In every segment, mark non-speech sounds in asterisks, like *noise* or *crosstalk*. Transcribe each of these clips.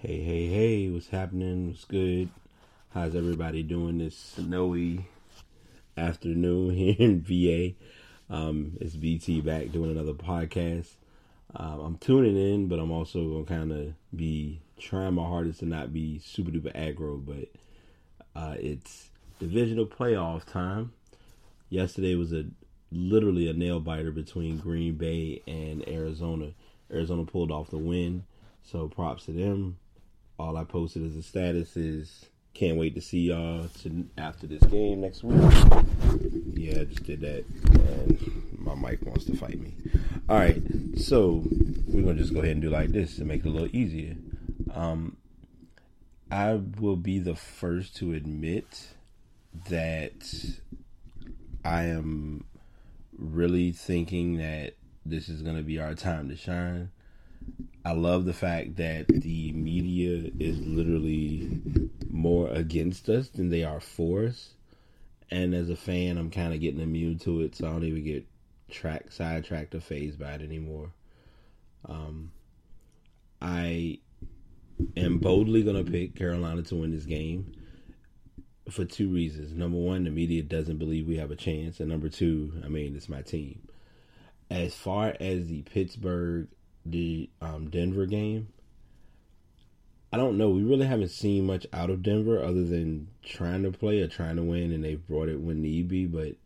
Hey, hey, hey, what's happening? What's good? How's everybody doing this snowy afternoon *laughs* here in VA? Um, it's BT back doing another podcast. Um, I'm tuning in, but I'm also going to kind of be trying my hardest to not be super duper aggro, but uh, it's divisional playoff time. Yesterday was a literally a nail biter between Green Bay and Arizona. Arizona pulled off the win, so props to them all I posted as a status is can't wait to see y'all to, after this game next week. Yeah, I just did that, and my mic wants to fight me. All right, so we're gonna just go ahead and do like this to make it a little easier. Um, I will be the first to admit that I am really thinking that this is gonna be our time to shine. I love the fact that the media is literally more against us than they are for us. And as a fan, I'm kind of getting immune to it, so I don't even get track sidetracked or phased by it anymore. Um, I am boldly going to pick Carolina to win this game for two reasons. Number one, the media doesn't believe we have a chance, and number two, I mean, it's my team. As far as the Pittsburgh the um, Denver game, I don't know. We really haven't seen much out of Denver other than trying to play or trying to win, and they've brought it when need be. But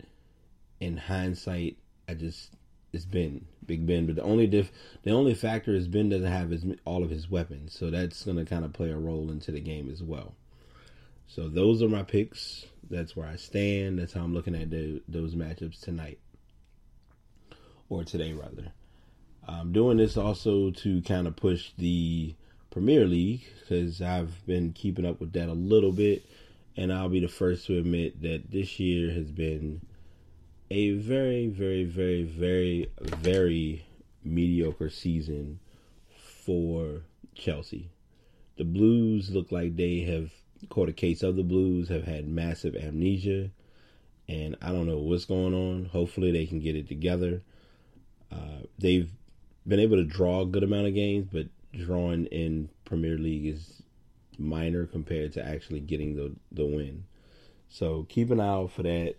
in hindsight, I just it's Ben, Big Ben. But the only diff, the only factor is Ben doesn't have his all of his weapons, so that's going to kind of play a role into the game as well. So those are my picks. That's where I stand. That's how I'm looking at the, those matchups tonight, or today rather. I'm doing this also to kind of push the Premier League because I've been keeping up with that a little bit, and I'll be the first to admit that this year has been a very, very, very, very, very mediocre season for Chelsea. The Blues look like they have caught a case of the Blues, have had massive amnesia, and I don't know what's going on. Hopefully, they can get it together. Uh, they've been able to draw a good amount of games, but drawing in Premier League is minor compared to actually getting the the win. So keep an eye out for that.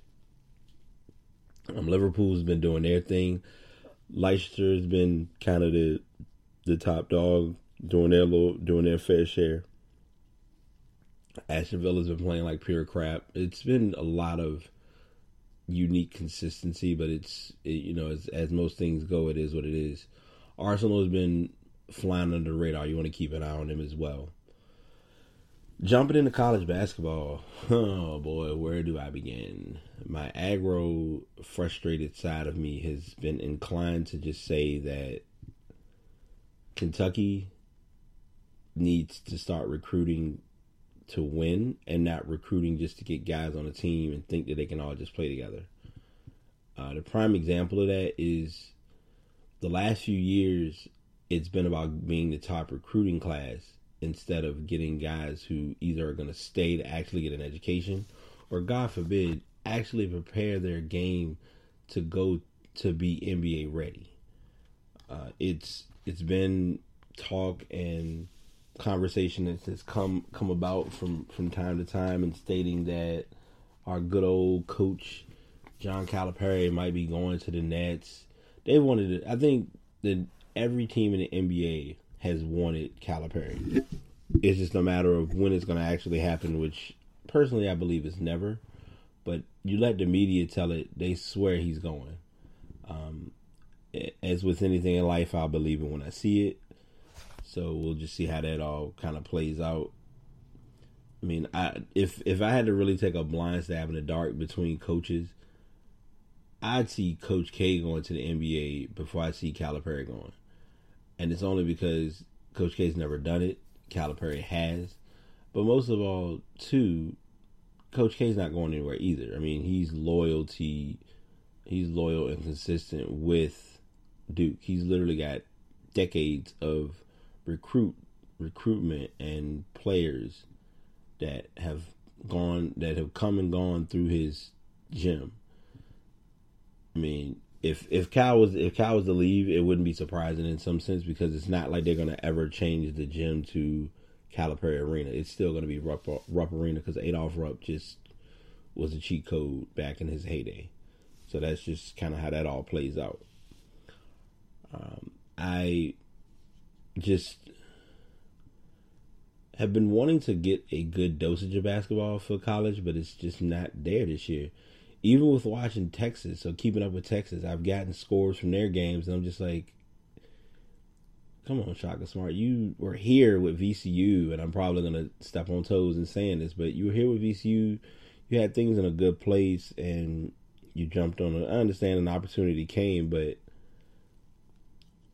Um, Liverpool's been doing their thing. Leicester's been kind of the the top dog doing their little doing their fair share. Aston Villa's been playing like pure crap. It's been a lot of unique consistency, but it's it, you know as as most things go, it is what it is. Arsenal has been flying under the radar. You want to keep an eye on them as well. Jumping into college basketball, *laughs* oh boy, where do I begin? My aggro, frustrated side of me has been inclined to just say that Kentucky needs to start recruiting to win and not recruiting just to get guys on a team and think that they can all just play together. Uh, the prime example of that is the last few years, it's been about being the top recruiting class instead of getting guys who either are going to stay to actually get an education or, God forbid, actually prepare their game to go to be NBA ready. Uh, it's it's been talk and conversation that has come come about from from time to time and stating that our good old coach John Calipari might be going to the Nets they wanted it. I think that every team in the NBA has wanted Calipari. It's just a matter of when it's going to actually happen, which personally I believe is never. But you let the media tell it; they swear he's going. Um, as with anything in life, I'll believe it when I see it. So we'll just see how that all kind of plays out. I mean, I if if I had to really take a blind stab in the dark between coaches, I'd see Coach K going to the NBA before I see Calipari going, and it's only because Coach K's never done it. Calipari has, but most of all, too, Coach K's not going anywhere either. I mean, he's loyalty, he's loyal and consistent with Duke. He's literally got decades of recruit recruitment and players that have gone that have come and gone through his gym I mean, if if Cal was if Cal was to leave, it wouldn't be surprising in some sense because it's not like they're gonna ever change the gym to Calipari Arena. It's still to be Rupp, Rupp Arena because Adolph Rupp just was a cheat code back in his heyday. So that's just kind of how that all plays out. Um, I just have been wanting to get a good dosage of basketball for college, but it's just not there this year. Even with watching Texas, so keeping up with Texas, I've gotten scores from their games, and I'm just like, come on, Shaka Smart, you were here with VCU, and I'm probably gonna step on toes in saying this, but you were here with VCU. You had things in a good place, and you jumped on it. I understand an opportunity came, but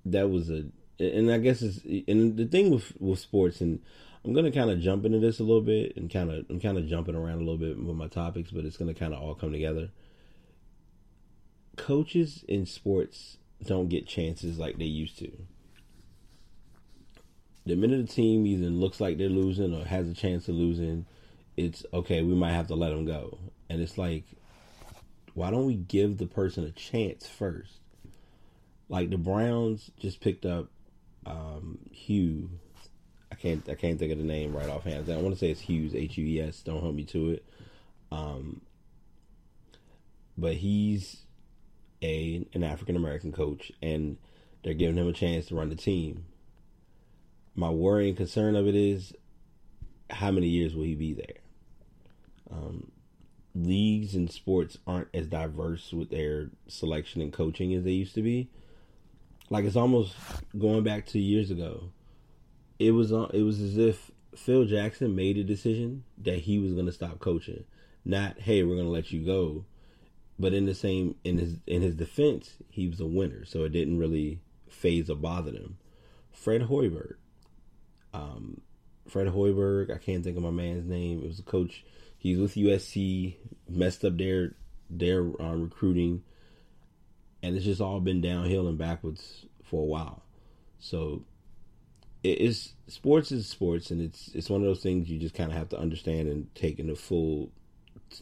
that was a, and I guess it's, and the thing with with sports, and I'm gonna kind of jump into this a little bit, and kind of I'm kind of jumping around a little bit with my topics, but it's gonna kind of all come together. Coaches in sports don't get chances like they used to the minute the team either looks like they're losing or has a chance of losing, it's okay, we might have to let them go. And it's like, why don't we give the person a chance first? Like the Browns just picked up um, Hue. Can't I can't think of the name right offhand. I want to say it's Hughes H U E S. Don't hold me to it. Um, but he's a an African American coach, and they're giving him a chance to run the team my worry and concern of it is how many years will he be there? Um, leagues and sports aren't as diverse with their selection and coaching as they used to be. Like it's almost going back two years ago. It was it was as if Phil Jackson made a decision that he was going to stop coaching, not hey we're going to let you go. But in the same in his in his defense, he was a winner, so it didn't really phase or bother him. Fred Hoiberg, um, Fred Hoiberg. I can't think of my man's name. It was a coach. He's with USC. Messed up their their uh, recruiting, and it's just all been downhill and backwards for a while. So it's sports is sports, and it's it's one of those things you just kind of have to understand and take in a full,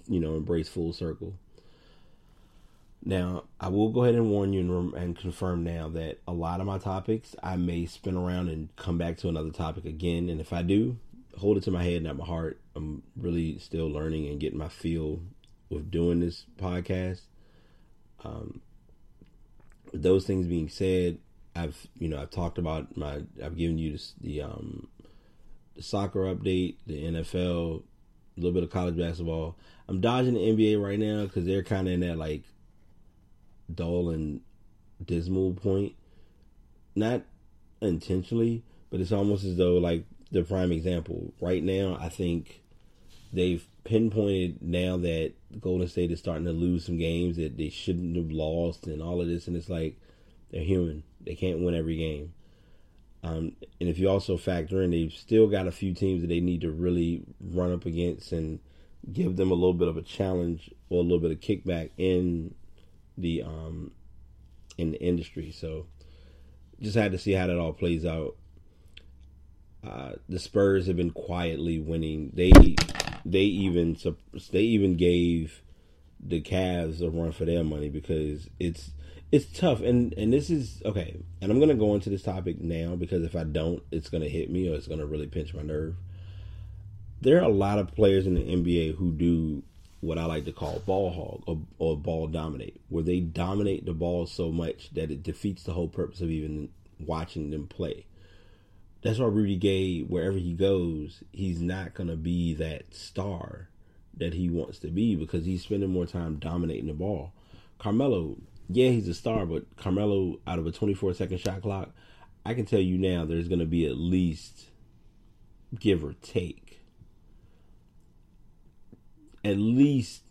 you know, embrace full circle. Now, I will go ahead and warn you and, and, confirm now that a lot of my topics I may spin around and come back to another topic again. And if I do, hold it to my head, and not my heart. I'm really still learning and getting my feel with doing this podcast. Um, those things being said, I've you know I've talked about my I've given you this, the um the soccer update, the NFL, a little bit of college basketball. I'm dodging the NBA right now because they're kind of in that like dull and dismal point. Not intentionally, but it's almost as though like the prime example. Right now, I think they've pinpointed now that Golden State is starting to lose some games that they shouldn't have lost and all of this, and it's like they're human. They can't win every game. Um, and if you also factor in, they've still got a few teams that they need to really run up against and give them a little bit of a challenge or a little bit of kickback in the um in the industry. So just had to see how that all plays out. Uh, the Spurs have been quietly winning. They they even they even gave the Cavs a run for their money because it's it's tough and and this is okay. And I'm gonna go into this topic now because if I don't, it's gonna hit me or it's gonna really pinch my nerve. There are a lot of players in the NBA who do what I like to call ball hog or, or ball dominate, where they dominate the ball so much that it defeats the whole purpose of even watching them play. That's why Rudy Gay, wherever he goes, he's not to be that star that he wants to be because he's spending more time dominating the ball. Carmelo, yeah, he's a star, but Carmelo, out of a 24 second shot clock, I can tell you now there's going to be at least, give or take, at least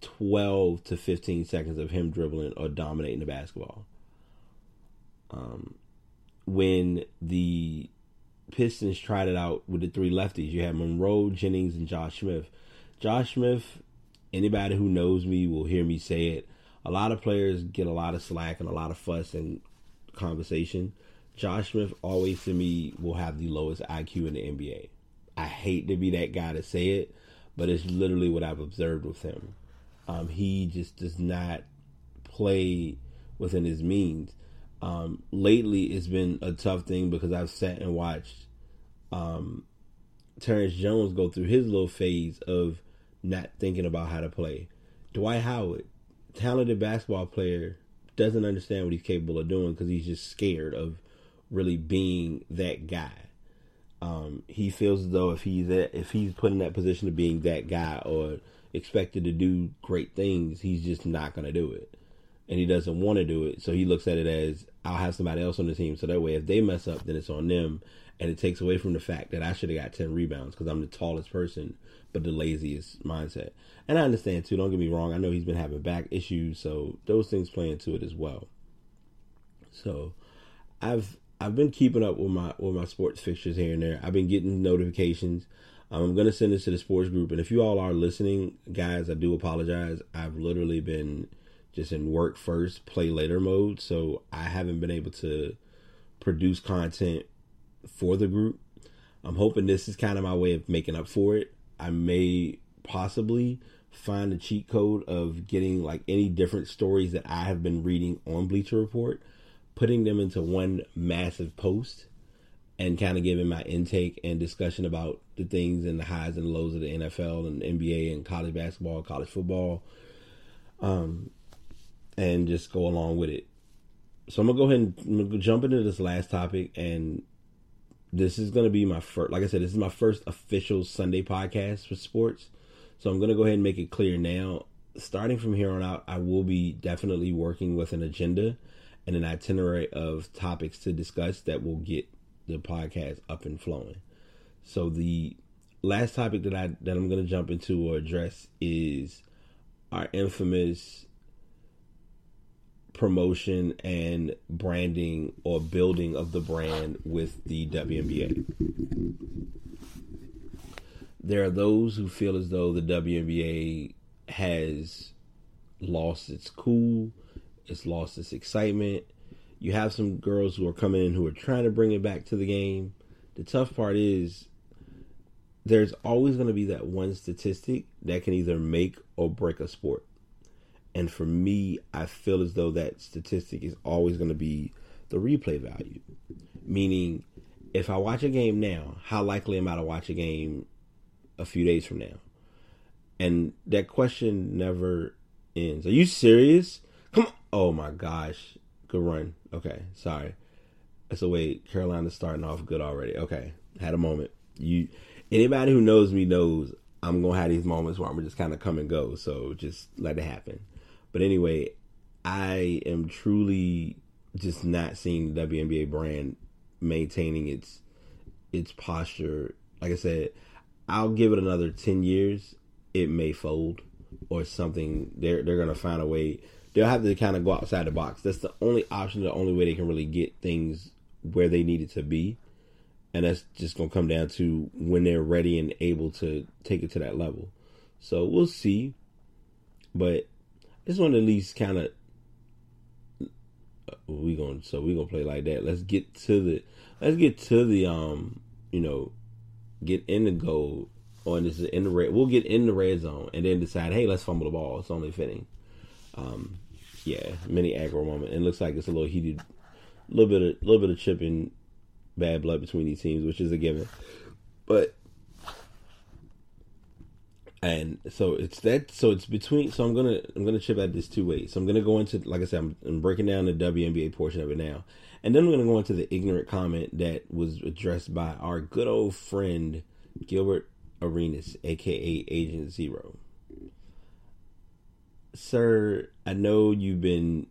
12 to 15 seconds of him dribbling or dominating the basketball. Um, when the Pistons tried it out with the three lefties, you had Monroe, Jennings, and Josh Smith. Josh Smith, anybody who knows me will hear me say it. A lot of players get a lot of slack and a lot of fuss and conversation. Josh Smith always to me will have the lowest IQ in the NBA. I hate to be that guy to say it, but it's literally what I've observed with him. Um, he just does not play within his means. Um, lately, it's been a tough thing because I've sat and watched um, Terrence Jones go through his little phase of not thinking about how to play. Dwight Howard, talented basketball player, doesn't understand what he's capable of doing because he's just scared of really being that guy. Um, he feels as though if he's if he's put in that position of being that guy or expected to do great things, he's just not going to do it, and he doesn't want to do it. So he looks at it as I'll have somebody else on the team, so that way if they mess up, then it's on them, and it takes away from the fact that I should have got ten rebounds because I'm the tallest person, but the laziest mindset. And I understand too. Don't get me wrong. I know he's been having back issues, so those things play into it as well. So, I've I've been keeping up with my with my sports fixtures here and there. I've been getting notifications. Um, I'm gonna send this to the sports group, and if you all are listening, guys, I do apologize. I've literally been just in work first, play later mode, so I haven't been able to produce content for the group. I'm hoping this is kind of my way of making up for it. I may possibly find a cheat code of getting like any different stories that I have been reading on Bleacher Report putting them into one massive post and kind of giving my intake and discussion about the things and the highs and lows of the NFL and NBA and college basketball, college football, um, and just go along with it. So I'm gonna go ahead and jump into this last topic, and this is gonna be my first. Like I said, this is my first official Sunday podcast for sports. So I'm gonna go ahead and make it clear now. Starting from here on out, I will be definitely working with an agenda and an itinerary of topics to discuss that will get the podcast up and flowing. So the last topic that I that I'm going to jump into or address is our infamous promotion and branding or building of the brand with the WNBA. There are those who feel as though the WNBA has lost its cool, it's lost its excitement. You have some girls who are coming in who are trying to bring it back to the game. The tough part is there's always going to be that one statistic that can either make or break a sport. And for me, I feel as though that statistic is always going to be the replay value. Meaning, if I watch a game now, how likely am I to watch a game a few days from now? And that question never ends. Are you serious? Come on. Oh my gosh. Good run. Okay. Sorry. So wait, Carolina's starting off good already. Okay. Had a moment. You anybody who knows me knows I'm gonna have these moments where I'm just kind of come and go. So just let it happen. But anyway, I am truly just not seeing the WNBA brand maintaining its its posture. Like I said, I'll give it another ten years. It may fold or something. They're they're gonna find a way they'll have to kind of go outside the box. That's the only option, the only way they can really get things where they need it to be. And that's just to come down to when they're ready and able to take it to that level. So we'll see. But I one at least kind of uh, we gonna so we gonna play like that. Let's get to the let's get to the um you know get in the goal or this is in the red. We'll get in the red zone and then decide. Hey, let's fumble the ball. It's only fitting. Um, yeah, mini aggro moment. And it looks like it's a little heated, a little bit of, little bit of chipping, bad blood between these teams, which is a given. But and so it's that. So it's between. So I'm gonna I'm gonna chip at this two ways. So I'm gonna go into like I said, I'm, I'm breaking down the WNBA portion of it now, and then I'm gonna go into the ignorant comment that was addressed by our good old friend Gilbert Arenas, aka Agent Zero sir, I know you've been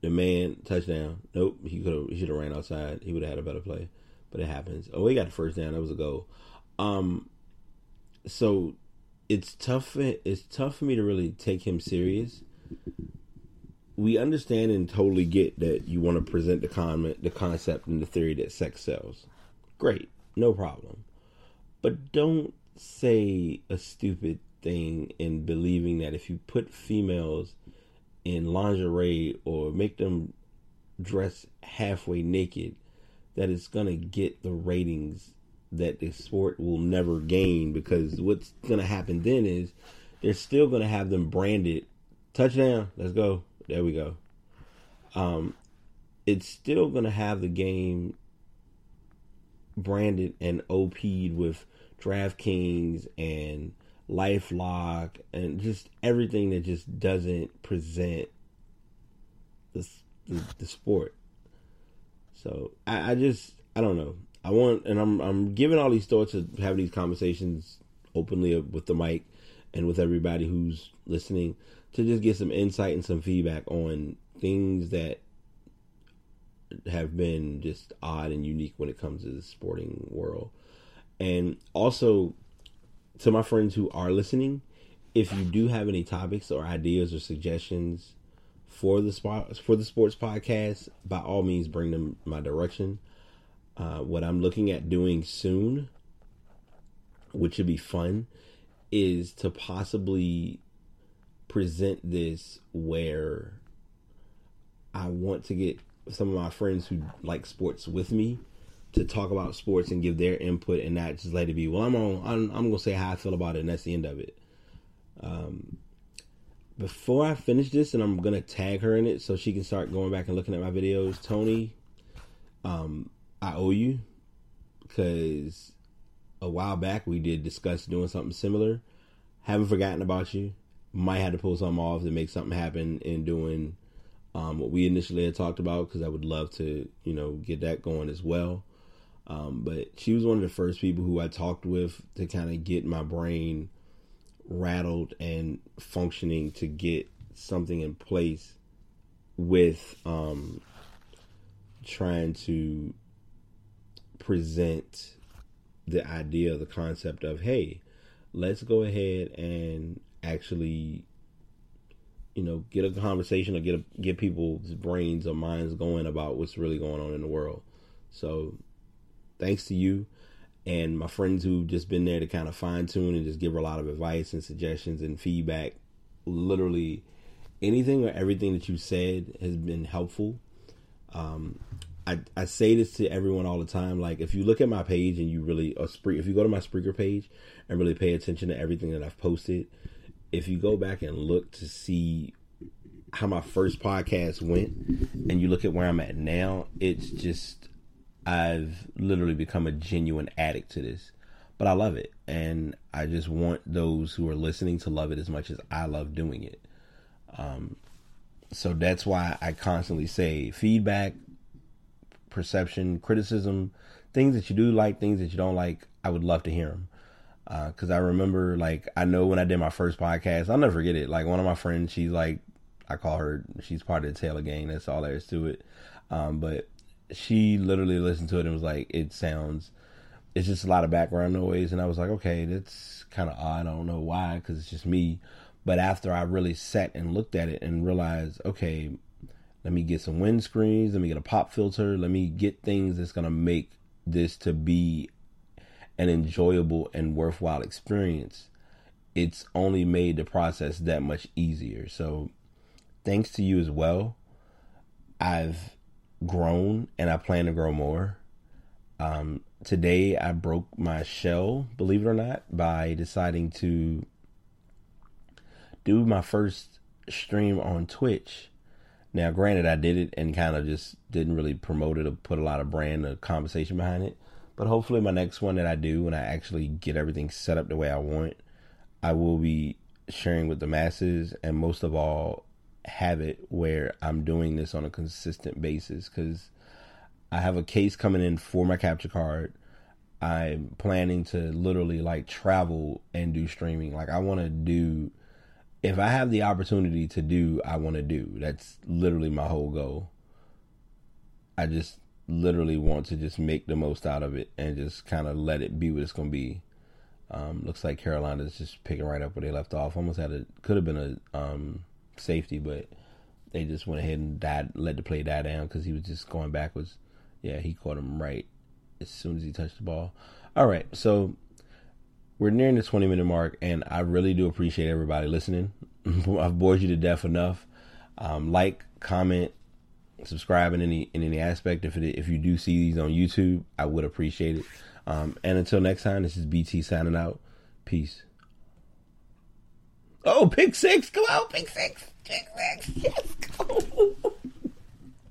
the man touchdown. Nope, he could have he should have ran outside. He would have had a better play. But it happens. Oh, he got the first down. That was a goal. Um so it's tough it's tough for me to really take him serious. We understand and totally get that you want to present the comment the concept and the theory that sex sells. Great, no problem. But don't say a stupid thing in believing that if you put females in lingerie or make them dress halfway naked, that it's gonna get the ratings that the sport will never gain because what's gonna happen then is they're still gonna have them branded touchdown, let's go. There we go. Um it's still gonna have the game branded and OP'd with DraftKings and LifeLock and just everything that just doesn't present the the, the sport. So I, I just I don't know. I want and I'm I'm giving all these thoughts to have these conversations openly with the mic and with everybody who's listening to just get some insight and some feedback on things that have been just odd and unique when it comes to the sporting world. And also to my friends who are listening, if you do have any topics or ideas or suggestions for the spot for the sports podcast, by all means bring them my direction. Uh, what I'm looking at doing soon, which would be fun, is to possibly present this where I want to get some of my friends who like sports with me to talk about sports and give their input and not just let it be. Well, I'm. I'm, I'm gonna say how I feel about it, and that's the end of it. Um, before I finish this, and I'm gonna tag her in it so she can start going back and looking at my videos. Tony, um, I owe you because a while back we did discuss doing something similar. Haven't forgotten about you. Might have to pull something off to make something happen in doing um, what we initially had talked about because I would love to, you know, get that going as well. Um, but she was one of the first people who I talked with to kind of get my brain rattled and functioning to get something in place with um, trying to present the idea, the concept of, hey, let's go ahead and actually, you know, get a conversation or get a, get people's brains or minds going about what's really going on in the world. So, thanks to you and my friends who've just been there to kind of fine tune and just give a lot of advice and suggestions and feedback. Literally, anything or everything that you said has been helpful. Um, I, I say this to everyone all the time. Like, if you look at my page and you really, Spree, if you go to my Spreaker page and really pay attention to everything that I've posted, if you go back and look to see how my first podcast went and you look at where I'm at now, it's just, I've literally become a genuine addict to this. But I love it. And I just want those who are listening to love it as much as I love doing it. Um, so that's why I constantly say feedback, perception, criticism, things that you do like, things that you don't like. I would love to hear them. Because uh, I remember, like, I know when I did my first podcast, I'll never forget it. Like, one of my friends, she's like, I call her, she's part of the Taylor gang. That's all there is to it. Um, but she literally listened to it and was like, it sounds, it's just a lot of background noise. And I was like, okay, that's kind of odd. I don't know why, because it's just me. But after I really sat and looked at it and realized, okay, let me get some windscreens. Let me get a pop filter. Let me get things that's going to make this to be an enjoyable and worthwhile experience. It's only made the process that much easier. So, thanks to you as well, I've grown and I plan to grow more. Um, today, I broke my shell, believe it or not, by deciding to do my first stream on Twitch now, granted, I did it and kind of just didn't really promote it or put a lot of brand or conversation behind it. But hopefully, my next one that I do, when I actually get everything set up the way I want, I will be sharing with the masses and most of all, have it where I'm doing this on a consistent basis because I have a case coming in for my capture card. I'm planning to literally like travel and do streaming. Like, I want to do if I have the opportunity to do, I want to do. That's literally my whole goal. I just literally want to just make the most out of it and just kind of let it be what it's going to be. Um, looks like Carolina's just picking right up where they left off. Almost had a could have been a um, safety, but they just went ahead and died, let the play die down because he was just going backwards. Yeah, he caught him right as soon as he touched the ball. All right, so we're nearing the 20 minute mark, and I really do appreciate everybody listening. *laughs* I've bored you to death enough. Um, like, comment, subscribe in any in any aspect. If it, if you do see these on YouTube, I would appreciate it. Um, and until next time, this is BT signing out. Peace. Oh, pick six! Come on, pick six! Pick six! Yes, go!